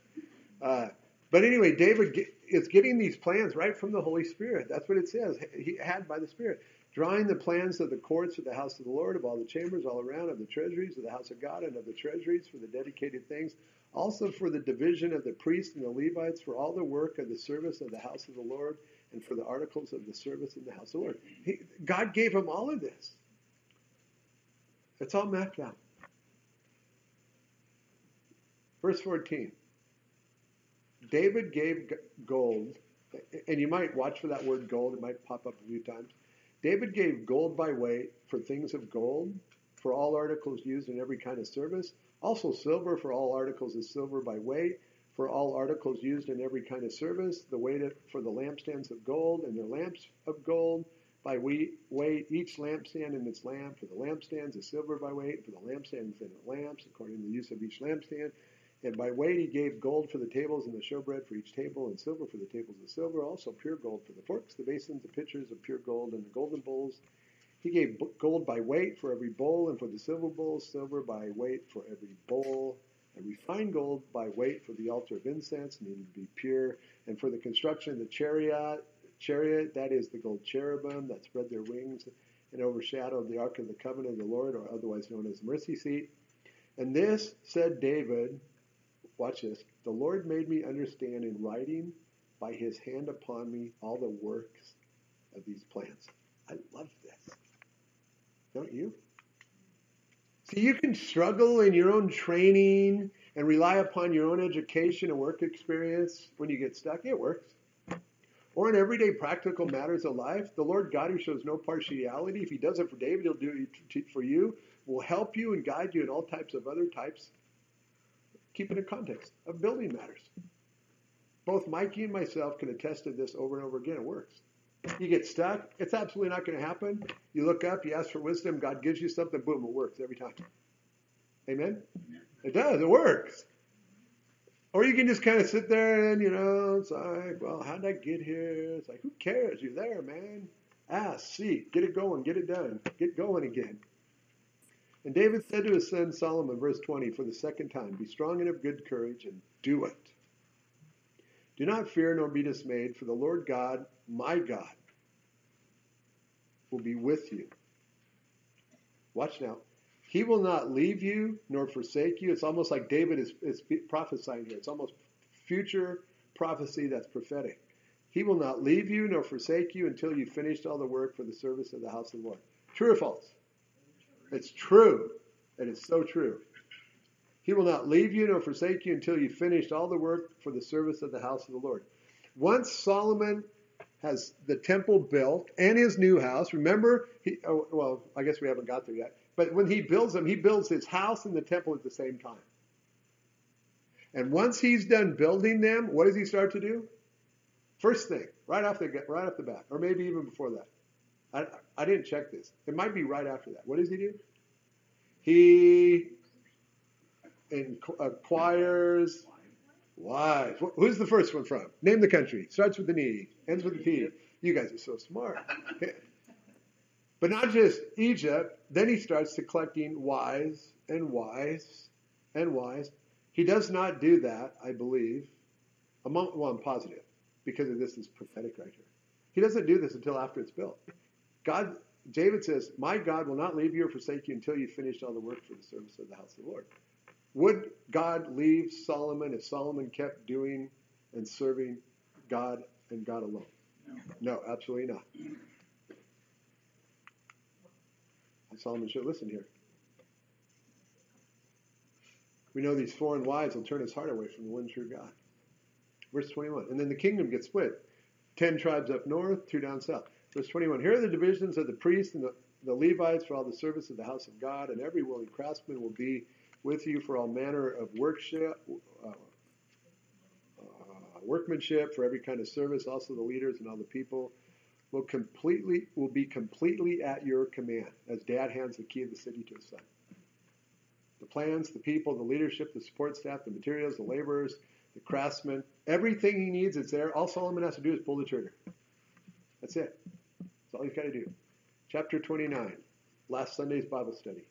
Uh, but anyway, David is getting these plans right from the Holy Spirit. That's what it says. He had by the Spirit. Drawing the plans of the courts of the house of the Lord, of all the chambers all around, of the treasuries of the house of God, and of the treasuries for the dedicated things, also for the division of the priests and the Levites, for all the work of the service of the house of the Lord, and for the articles of the service in the house of the Lord. He, God gave him all of this. It's all mapped out. Verse 14. David gave gold, and you might watch for that word gold, it might pop up a few times. David gave gold by weight for things of gold, for all articles used in every kind of service, also silver for all articles of silver by weight, for all articles used in every kind of service, the weight for the lampstands of gold and their lamps of gold by weight, each lampstand and its lamp, for the lampstands is silver by weight, for the lampstands and the lamps, according to the use of each lampstand. And by weight he gave gold for the tables and the showbread for each table, and silver for the tables of silver, also pure gold for the forks, the basins, the pitchers of pure gold, and the golden bowls. He gave gold by weight for every bowl, and for the silver bowls, silver by weight for every bowl and refined gold by weight for the altar of incense needed to be pure, and for the construction of the chariot, chariot that is the gold cherubim that spread their wings and overshadowed the ark of the covenant of the Lord, or otherwise known as the mercy seat. And this said David, watch this, the Lord made me understand in writing by his hand upon me all the works of these plans. I love this. Don't you? See, you can struggle in your own training and rely upon your own education and work experience when you get stuck. It works. Or in everyday practical matters of life, the Lord God, who shows no partiality, if He does it for David, He'll do it for you, will help you and guide you in all types of other types. Keep it in context of building matters. Both Mikey and myself can attest to this over and over again. It works. You get stuck, it's absolutely not going to happen. You look up, you ask for wisdom, God gives you something, boom, it works every time. Amen? It does, it works. Or you can just kind of sit there and, you know, it's like, well, how did I get here? It's like, who cares? You're there, man. Ah, ask, seek, get it going, get it done, get going again. And David said to his son Solomon, verse 20, for the second time, Be strong and of good courage, and do it. Do not fear nor be dismayed, for the Lord God, my God, will be with you. Watch now. He will not leave you nor forsake you. It's almost like David is, is prophesying here. It's almost future prophecy that's prophetic. He will not leave you nor forsake you until you've finished all the work for the service of the house of the Lord. True or false? It's true. And It is so true. He will not leave you nor forsake you until you've finished all the work for the service of the house of the Lord. Once Solomon has the temple built and his new house, remember, he, oh, well, I guess we haven't got there yet, but when he builds them, he builds his house and the temple at the same time. And once he's done building them, what does he start to do? First thing, right off the right off the bat, or maybe even before that, I, I didn't check this. It might be right after that. What does he do? He acquires wives. Who's the first one from? Name the country. Starts with an E, ends with a P. You guys are so smart. But not just Egypt. Then he starts to collecting wise and wise and wise. He does not do that, I believe. Among, well, I'm positive because of this is prophetic right here. He doesn't do this until after it's built. God, David says, "My God will not leave you or forsake you until you finished all the work for the service of the house of the Lord." Would God leave Solomon if Solomon kept doing and serving God and God alone? No, absolutely not. Solomon should listen here. We know these foreign wives will turn his heart away from the one true God. Verse 21. And then the kingdom gets split. Ten tribes up north, two down south. Verse 21. Here are the divisions of the priests and the, the Levites for all the service of the house of God, and every willing craftsman will be with you for all manner of uh, uh, workmanship, for every kind of service, also the leaders and all the people will completely will be completely at your command as dad hands the key of the city to his son. The plans, the people, the leadership, the support staff, the materials, the laborers, the craftsmen, everything he needs is there. All Solomon has to do is pull the trigger. That's it. That's all he's got to do. Chapter 29, last Sunday's Bible study.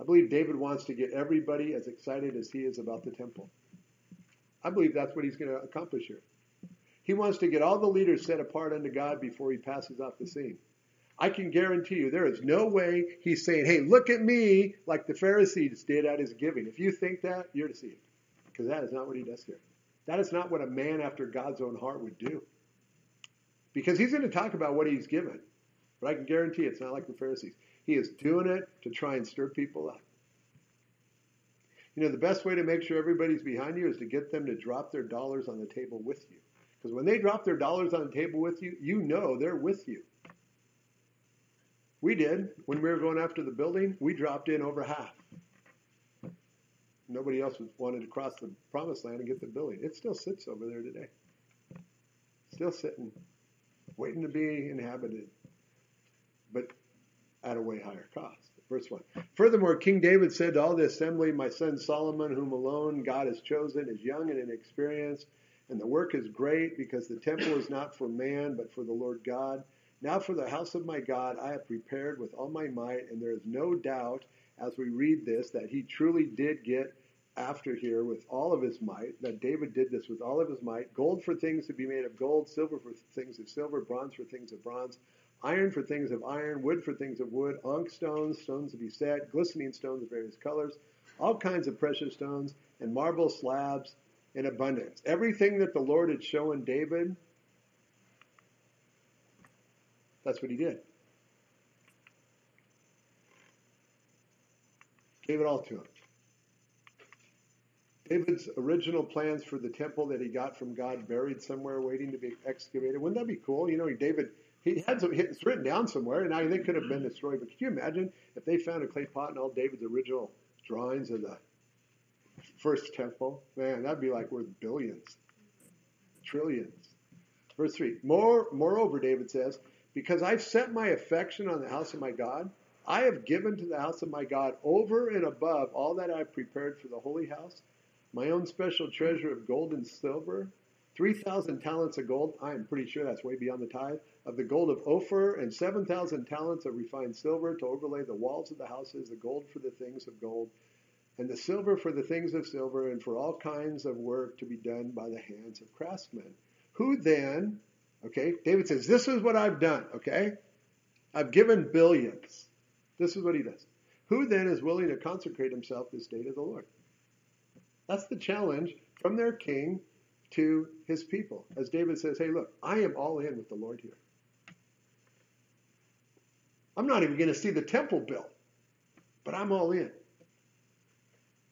I believe David wants to get everybody as excited as he is about the temple. I believe that's what he's going to accomplish here. He wants to get all the leaders set apart unto God before he passes off the scene. I can guarantee you there is no way he's saying, hey, look at me like the Pharisees did at his giving. If you think that, you're deceived. Because that is not what he does here. That is not what a man after God's own heart would do. Because he's going to talk about what he's given. But I can guarantee it's not like the Pharisees. He is doing it to try and stir people up. You know, the best way to make sure everybody's behind you is to get them to drop their dollars on the table with you. Because when they drop their dollars on the table with you, you know they're with you. We did. When we were going after the building, we dropped in over half. Nobody else wanted to cross the promised land and get the building. It still sits over there today. Still sitting, waiting to be inhabited, but at a way higher cost. Verse 1. Furthermore, King David said to all the assembly, My son Solomon, whom alone God has chosen, is young and inexperienced and the work is great because the temple is not for man, but for the Lord God. Now for the house of my God I have prepared with all my might, and there is no doubt as we read this that he truly did get after here with all of his might, that David did this with all of his might. Gold for things to be made of gold, silver for things of silver, bronze for things of bronze, iron for things of iron, wood for things of wood, onyx stones, stones to be set, glistening stones of various colors, all kinds of precious stones, and marble slabs in abundance. Everything that the Lord had shown David, that's what he did. Gave it all to him. David's original plans for the temple that he got from God buried somewhere waiting to be excavated. Wouldn't that be cool? You know, David, he had some, it's written down somewhere, and I think could have been destroyed. But could you imagine if they found a clay pot and all David's original drawings of the first temple, man, that'd be like worth billions, trillions. Verse 3 More, Moreover, David says, because I've set my affection on the house of my God, I have given to the house of my God over and above all that I've prepared for the holy house, my own special treasure of gold and silver, 3,000 talents of gold. I am pretty sure that's way beyond the tithe. Of the gold of Ophir, and 7,000 talents of refined silver to overlay the walls of the houses, the gold for the things of gold, and the silver for the things of silver, and for all kinds of work to be done by the hands of craftsmen. Who then, okay, David says, This is what I've done, okay? I've given billions. This is what he does. Who then is willing to consecrate himself this day to the Lord? That's the challenge from their king to his people. As David says, Hey, look, I am all in with the Lord here. I'm not even going to see the temple built, but I'm all in.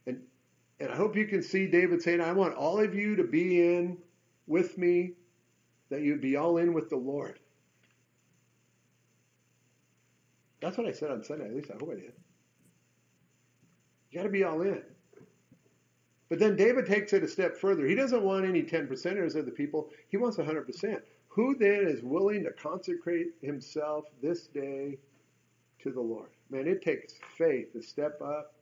And, and I hope you can see David saying, I want all of you to be in with me, that you'd be all in with the Lord. That's what I said on Sunday. At least I hope I did. You got to be all in. But then David takes it a step further. He doesn't want any 10 percenters of the people. He wants 100%. Who then is willing to consecrate himself this day to the Lord? Man, it takes faith to step up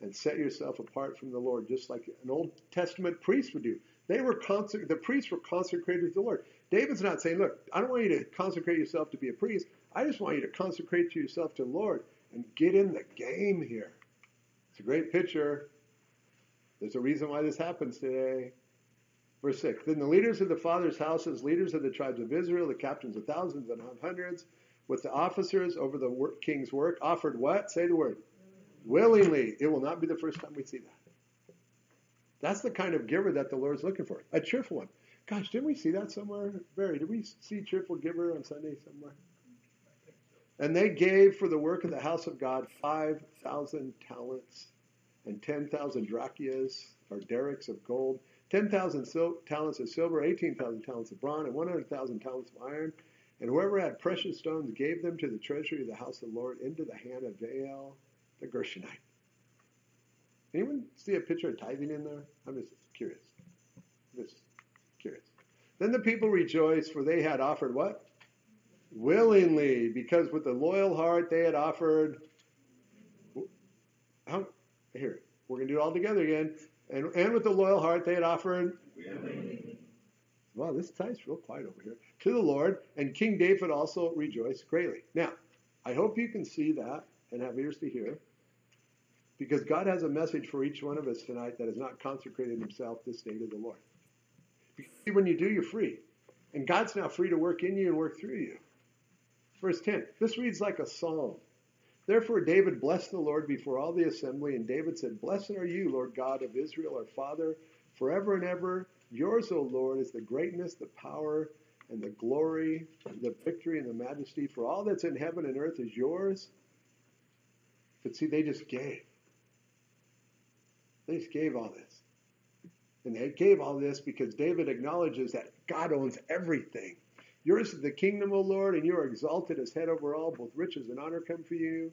and set yourself apart from the Lord, just like an Old Testament priest would do. They were consec- the priests were consecrated to the Lord. David's not saying, "Look, I don't want you to consecrate yourself to be a priest. I just want you to consecrate yourself to the Lord and get in the game here." It's a great picture. There's a reason why this happens today. Verse 6 Then the leaders of the fathers' houses, leaders of the tribes of Israel, the captains of thousands and of hundreds, with the officers over the work, king's work, offered what? Say the word. Willingly. It will not be the first time we see that. That's the kind of giver that the Lord's looking for. A cheerful one. Gosh, didn't we see that somewhere? Barry, did we see cheerful giver on Sunday somewhere? And they gave for the work of the house of God 5,000 talents and 10,000 drachmas, or darics of gold, 10,000 sil- talents of silver, 18,000 talents of bronze, and 100,000 talents of iron. And whoever had precious stones gave them to the treasury of the house of the Lord into the hand of Jehiel the Gershonite. Anyone see a picture of tithing in there? I'm just curious. Just curious. Then the people rejoiced, for they had offered what? Willingly, because with a loyal heart they had offered. How, here, we're going to do it all together again. And, and with a loyal heart they had offered. Willingly. Wow, this time's real quiet over here. To the Lord, and King David also rejoiced greatly. Now, I hope you can see that and have ears to hear. Because God has a message for each one of us tonight that has not consecrated himself this day to the Lord. Because when you do, you're free. And God's now free to work in you and work through you. Verse 10. This reads like a psalm. Therefore David blessed the Lord before all the assembly, and David said, Blessed are you, Lord God of Israel, our Father, forever and ever. Yours, O Lord, is the greatness, the power, and the glory, the victory, and the majesty. For all that's in heaven and earth is yours. But see, they just gave. They just gave all this. And they gave all this because David acknowledges that God owns everything. Yours is the kingdom, O Lord, and you are exalted as head over all. Both riches and honor come for you,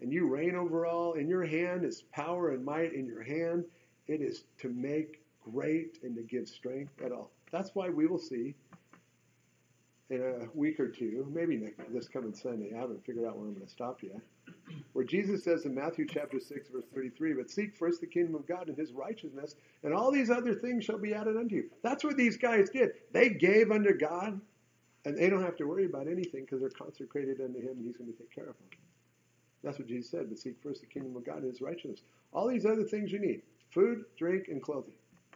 and you reign over all. In your hand is power and might. In your hand it is to make great and to give strength at all. That's why we will see in a week or two, maybe this coming Sunday. I haven't figured out where I'm going to stop yet. Where Jesus says in Matthew chapter 6, verse 33, But seek first the kingdom of God and his righteousness, and all these other things shall be added unto you. That's what these guys did. They gave unto God, and they don't have to worry about anything because they're consecrated unto him, and he's going to take care of them. That's what Jesus said, but seek first the kingdom of God and his righteousness. All these other things you need food, drink, and clothing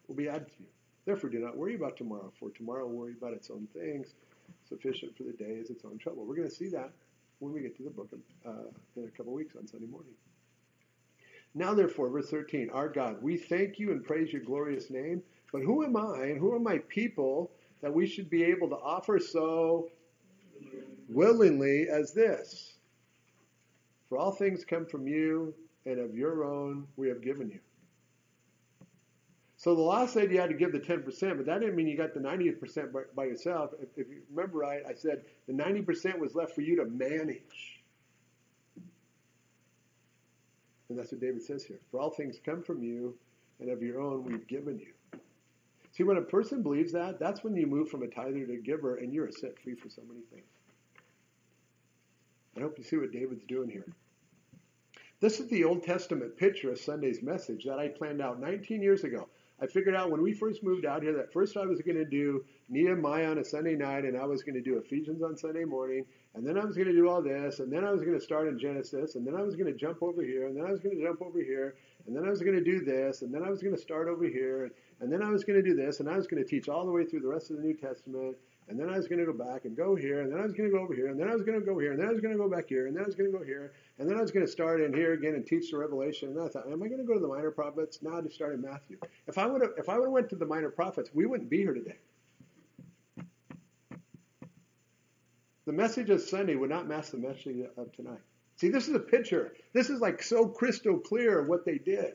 will be added to you. Therefore, do not worry about tomorrow, for tomorrow will worry about its own things. Sufficient for the day is its own trouble. We're going to see that when we get to the book of, uh, in a couple weeks on Sunday morning. Now, therefore, verse 13, our God, we thank you and praise your glorious name. But who am I and who are my people that we should be able to offer so willingly as this? For all things come from you, and of your own we have given you. So the law said you had to give the 10%, but that didn't mean you got the 90% by, by yourself. If, if, you remember right, I said the 90% was left for you to manage. And that's what David says here. For all things come from you, and of your own we've given you. See, when a person believes that, that's when you move from a tither to a giver, and you're set free for so many things. I hope you see what David's doing here. This is the Old Testament picture of Sunday's message that I planned out 19 years ago. I figured out when we first moved out here that first I was going to do Nehemiah on a Sunday night, and I was going to do Ephesians on Sunday morning, and then I was going to do all this, and then I was going to start in Genesis, and then I was going to jump over here, and then I was going to jump over here, and then I was going to do this, and then I was going to start over here, and then I was going to do this, and I was going to teach all the way through the rest of the New Testament, and then I was going to go back and go here, and then I was going to go over here, and then I was going to go here, and then I was going to go back here, and then I was going to go here, and then I was going to start in here again and teach the Revelation. And I thought, am I going to go to the minor prophets? Now I start in Matthew. If I would have, if I would have went to the minor prophets, we wouldn't be here today. The message of Sunday would not match the message of tonight. See, this is a picture. This is like so crystal clear of what they did.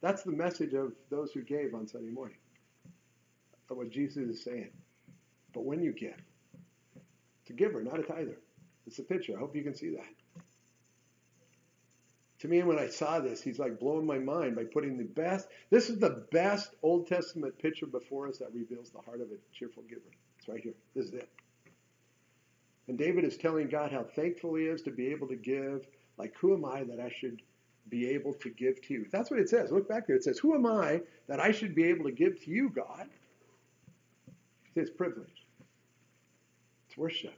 That's the message of those who gave on Sunday morning. Of what Jesus is saying. But when you give, it's a giver, not a tither. It's a picture. I hope you can see that. To me, when I saw this, he's like blowing my mind by putting the best. This is the best Old Testament picture before us that reveals the heart of a cheerful giver. It's right here. This is it. And David is telling God how thankful he is to be able to give. Like, who am I that I should be able to give to you? That's what it says. Look back there. It says, Who am I that I should be able to give to you, God? It's privilege. It's worship.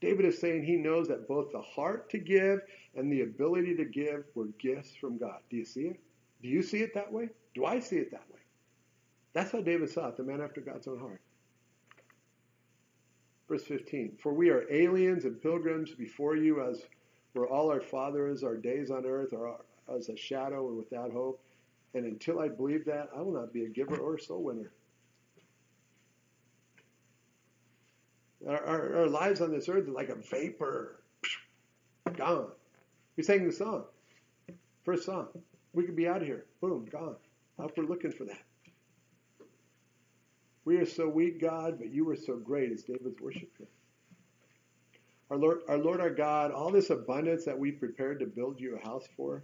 David is saying he knows that both the heart to give and the ability to give were gifts from God. Do you see it? Do you see it that way? Do I see it that way? That's how David saw it, the man after God's own heart. Verse 15 For we are aliens and pilgrims before you, as were all our fathers, our days on earth are as a shadow and without hope. And until I believe that, I will not be a giver or a soul winner. Our, our, lives on this earth are like a vapor. Gone. We sang the song. First song. We could be out of here. Boom, gone. How we're looking for that. We are so weak, God, but you are so great, as David's worship. Our Lord, our Lord, our God, all this abundance that we prepared to build you a house for,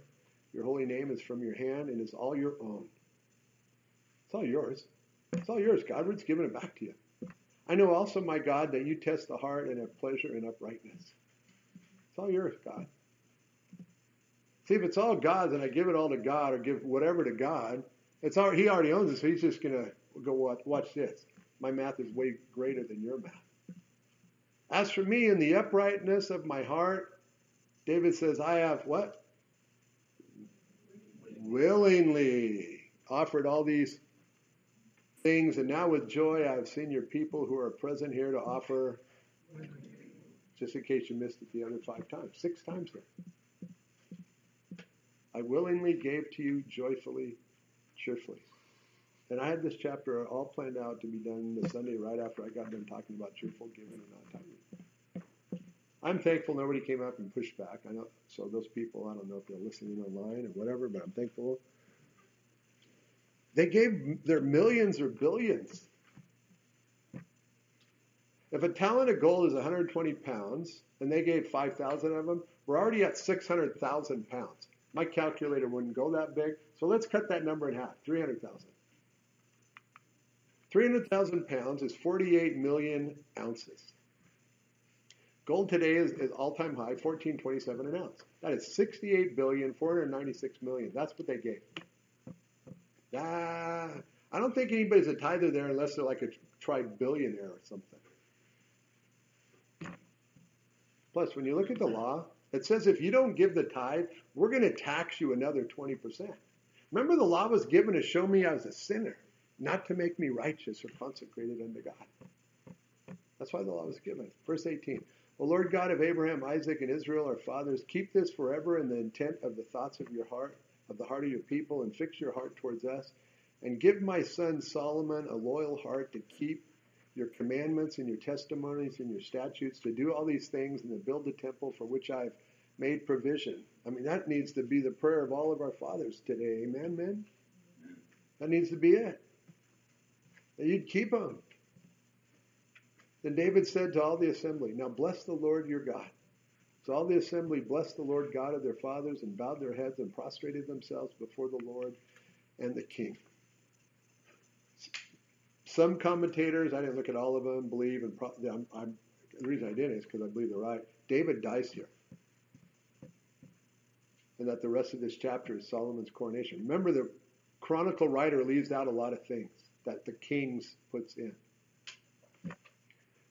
your holy name is from your hand and is all your own. It's all yours. It's all yours. God, we're just giving it back to you. I know also, my God, that you test the heart and have pleasure in uprightness. It's all yours, God. See, if it's all God's and I give it all to God or give whatever to God, it's all, He already owns it, so He's just going to go, watch this. My math is way greater than your math. As for me, in the uprightness of my heart, David says, I have what? Willingly offered all these things, and now with joy I have seen your people who are present here to offer, just in case you missed it the other five times, six times there. I willingly gave to you joyfully, cheerfully. And I had this chapter all planned out to be done the Sunday right after I got done talking about cheerful giving and not tithing. I'm thankful nobody came up and pushed back. I know, so those people, I don't know if they're listening online or whatever, but I'm thankful they gave their millions or billions. If a talent of gold is 120 pounds and they gave 5,000 of them, we're already at 600,000 pounds. My calculator wouldn't go that big, so let's cut that number in half 300,000. 300,000 pounds is 48 million ounces. Gold today is, is all-time high, 1427 an ounce. That is 68 billion, 496 million. That's what they gave. I don't think anybody's a tither there unless they're like a tri-billionaire or something. Plus, when you look at the law, it says if you don't give the tithe, we're going to tax you another 20%. Remember, the law was given to show me I was a sinner, not to make me righteous or consecrated unto God. That's why the law was given. Verse 18. O Lord God of Abraham, Isaac, and Israel, our fathers, keep this forever in the intent of the thoughts of your heart of the heart of your people and fix your heart towards us. And give my son Solomon a loyal heart to keep your commandments and your testimonies and your statutes, to do all these things and to build the temple for which I've made provision. I mean, that needs to be the prayer of all of our fathers today. Amen, men? That needs to be it. That you'd keep them. Then David said to all the assembly, Now bless the Lord your God. So all the assembly blessed the Lord God of their fathers and bowed their heads and prostrated themselves before the Lord and the king. Some commentators, I didn't look at all of them, believe, and I'm, I'm, the reason I didn't is because I believe they're right. David dies here. And that the rest of this chapter is Solomon's coronation. Remember, the chronicle writer leaves out a lot of things that the kings puts in.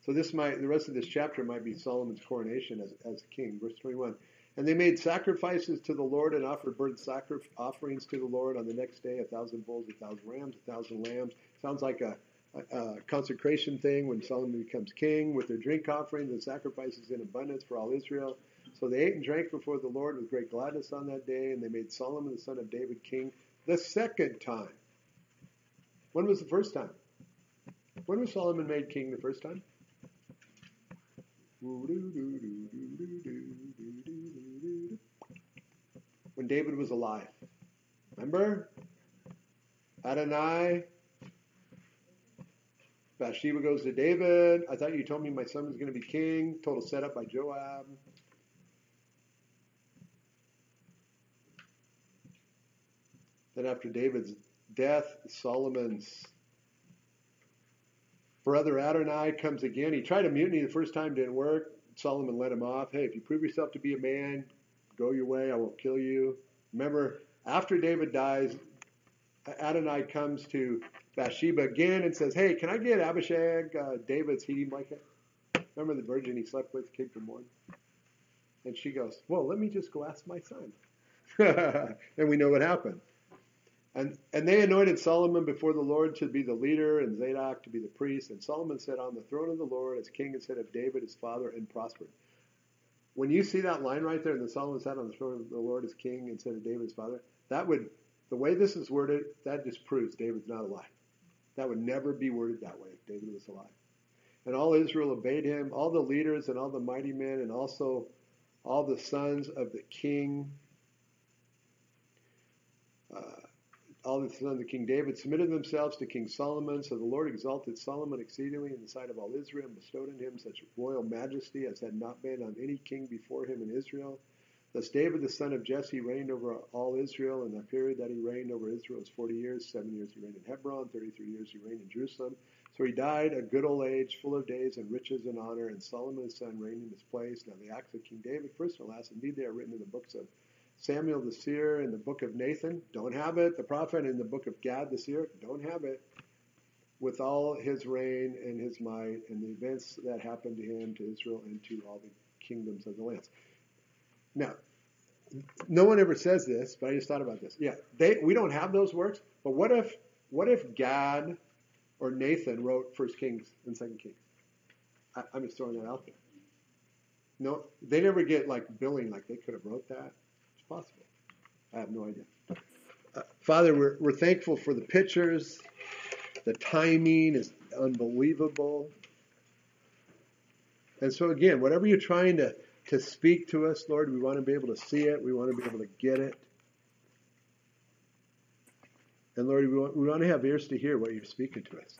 So this might, the rest of this chapter might be Solomon's coronation as, as king. Verse 21. And they made sacrifices to the Lord and offered burnt sacrifice offerings to the Lord on the next day, a thousand bulls, a thousand rams, a thousand lambs. Sounds like a, a, a consecration thing when Solomon becomes king with their drink offerings and sacrifices in abundance for all Israel. So they ate and drank before the Lord with great gladness on that day, and they made Solomon the son of David king the second time. When was the first time? When was Solomon made king the first time? When David was alive. Remember? Adonijah. Bathsheba goes to David. I thought you told me my son was going to be king. Total setup by Joab. Then after David's death, Solomon's Brother Adonijah comes again. He tried a mutiny the first time, didn't work. Solomon let him off. Hey, if you prove yourself to be a man, go your way. I won't kill you. Remember, after David dies, Adonijah comes to Bathsheba again and says, Hey, can I get Abishag, uh, David's Hedom blanket? Remember the virgin he slept with, came from one? And she goes, Well, let me just go ask my son. and we know what happened. And, and they anointed Solomon before the Lord to be the leader and Zadok to be the priest. And Solomon sat on the throne of the Lord as king instead of David his father and prospered. When you see that line right there, and the Solomon sat on the throne of the Lord as king instead of David his father, that would, the way this is worded, that just proves David's not alive. That would never be worded that way if David was alive. And all Israel obeyed him, all the leaders and all the mighty men, and also all the sons of the king. Uh, all the sons of King David submitted themselves to King Solomon. So the Lord exalted Solomon exceedingly in the sight of all Israel and bestowed on him such royal majesty as had not been on any king before him in Israel. Thus David the son of Jesse reigned over all Israel, and the period that he reigned over Israel was 40 years. Seven years he reigned in Hebron, 33 years he reigned in Jerusalem. So he died a good old age, full of days and riches and honor, and Solomon his son reigned in his place. Now the acts of King David, first and last, indeed they are written in the books of Samuel the seer in the book of Nathan, don't have it. The prophet in the book of Gad the seer, don't have it. With all his reign and his might and the events that happened to him, to Israel, and to all the kingdoms of the lands. Now, no one ever says this, but I just thought about this. Yeah, they, we don't have those works, but what if what if Gad or Nathan wrote First Kings and Second Kings? I, I'm just throwing that out there. No, they never get like billing like they could have wrote that possible. I have no idea. Uh, Father, we're, we're thankful for the pictures. The timing is unbelievable. And so, again, whatever you're trying to, to speak to us, Lord, we want to be able to see it. We want to be able to get it. And Lord, we want, we want to have ears to hear what you're speaking to us.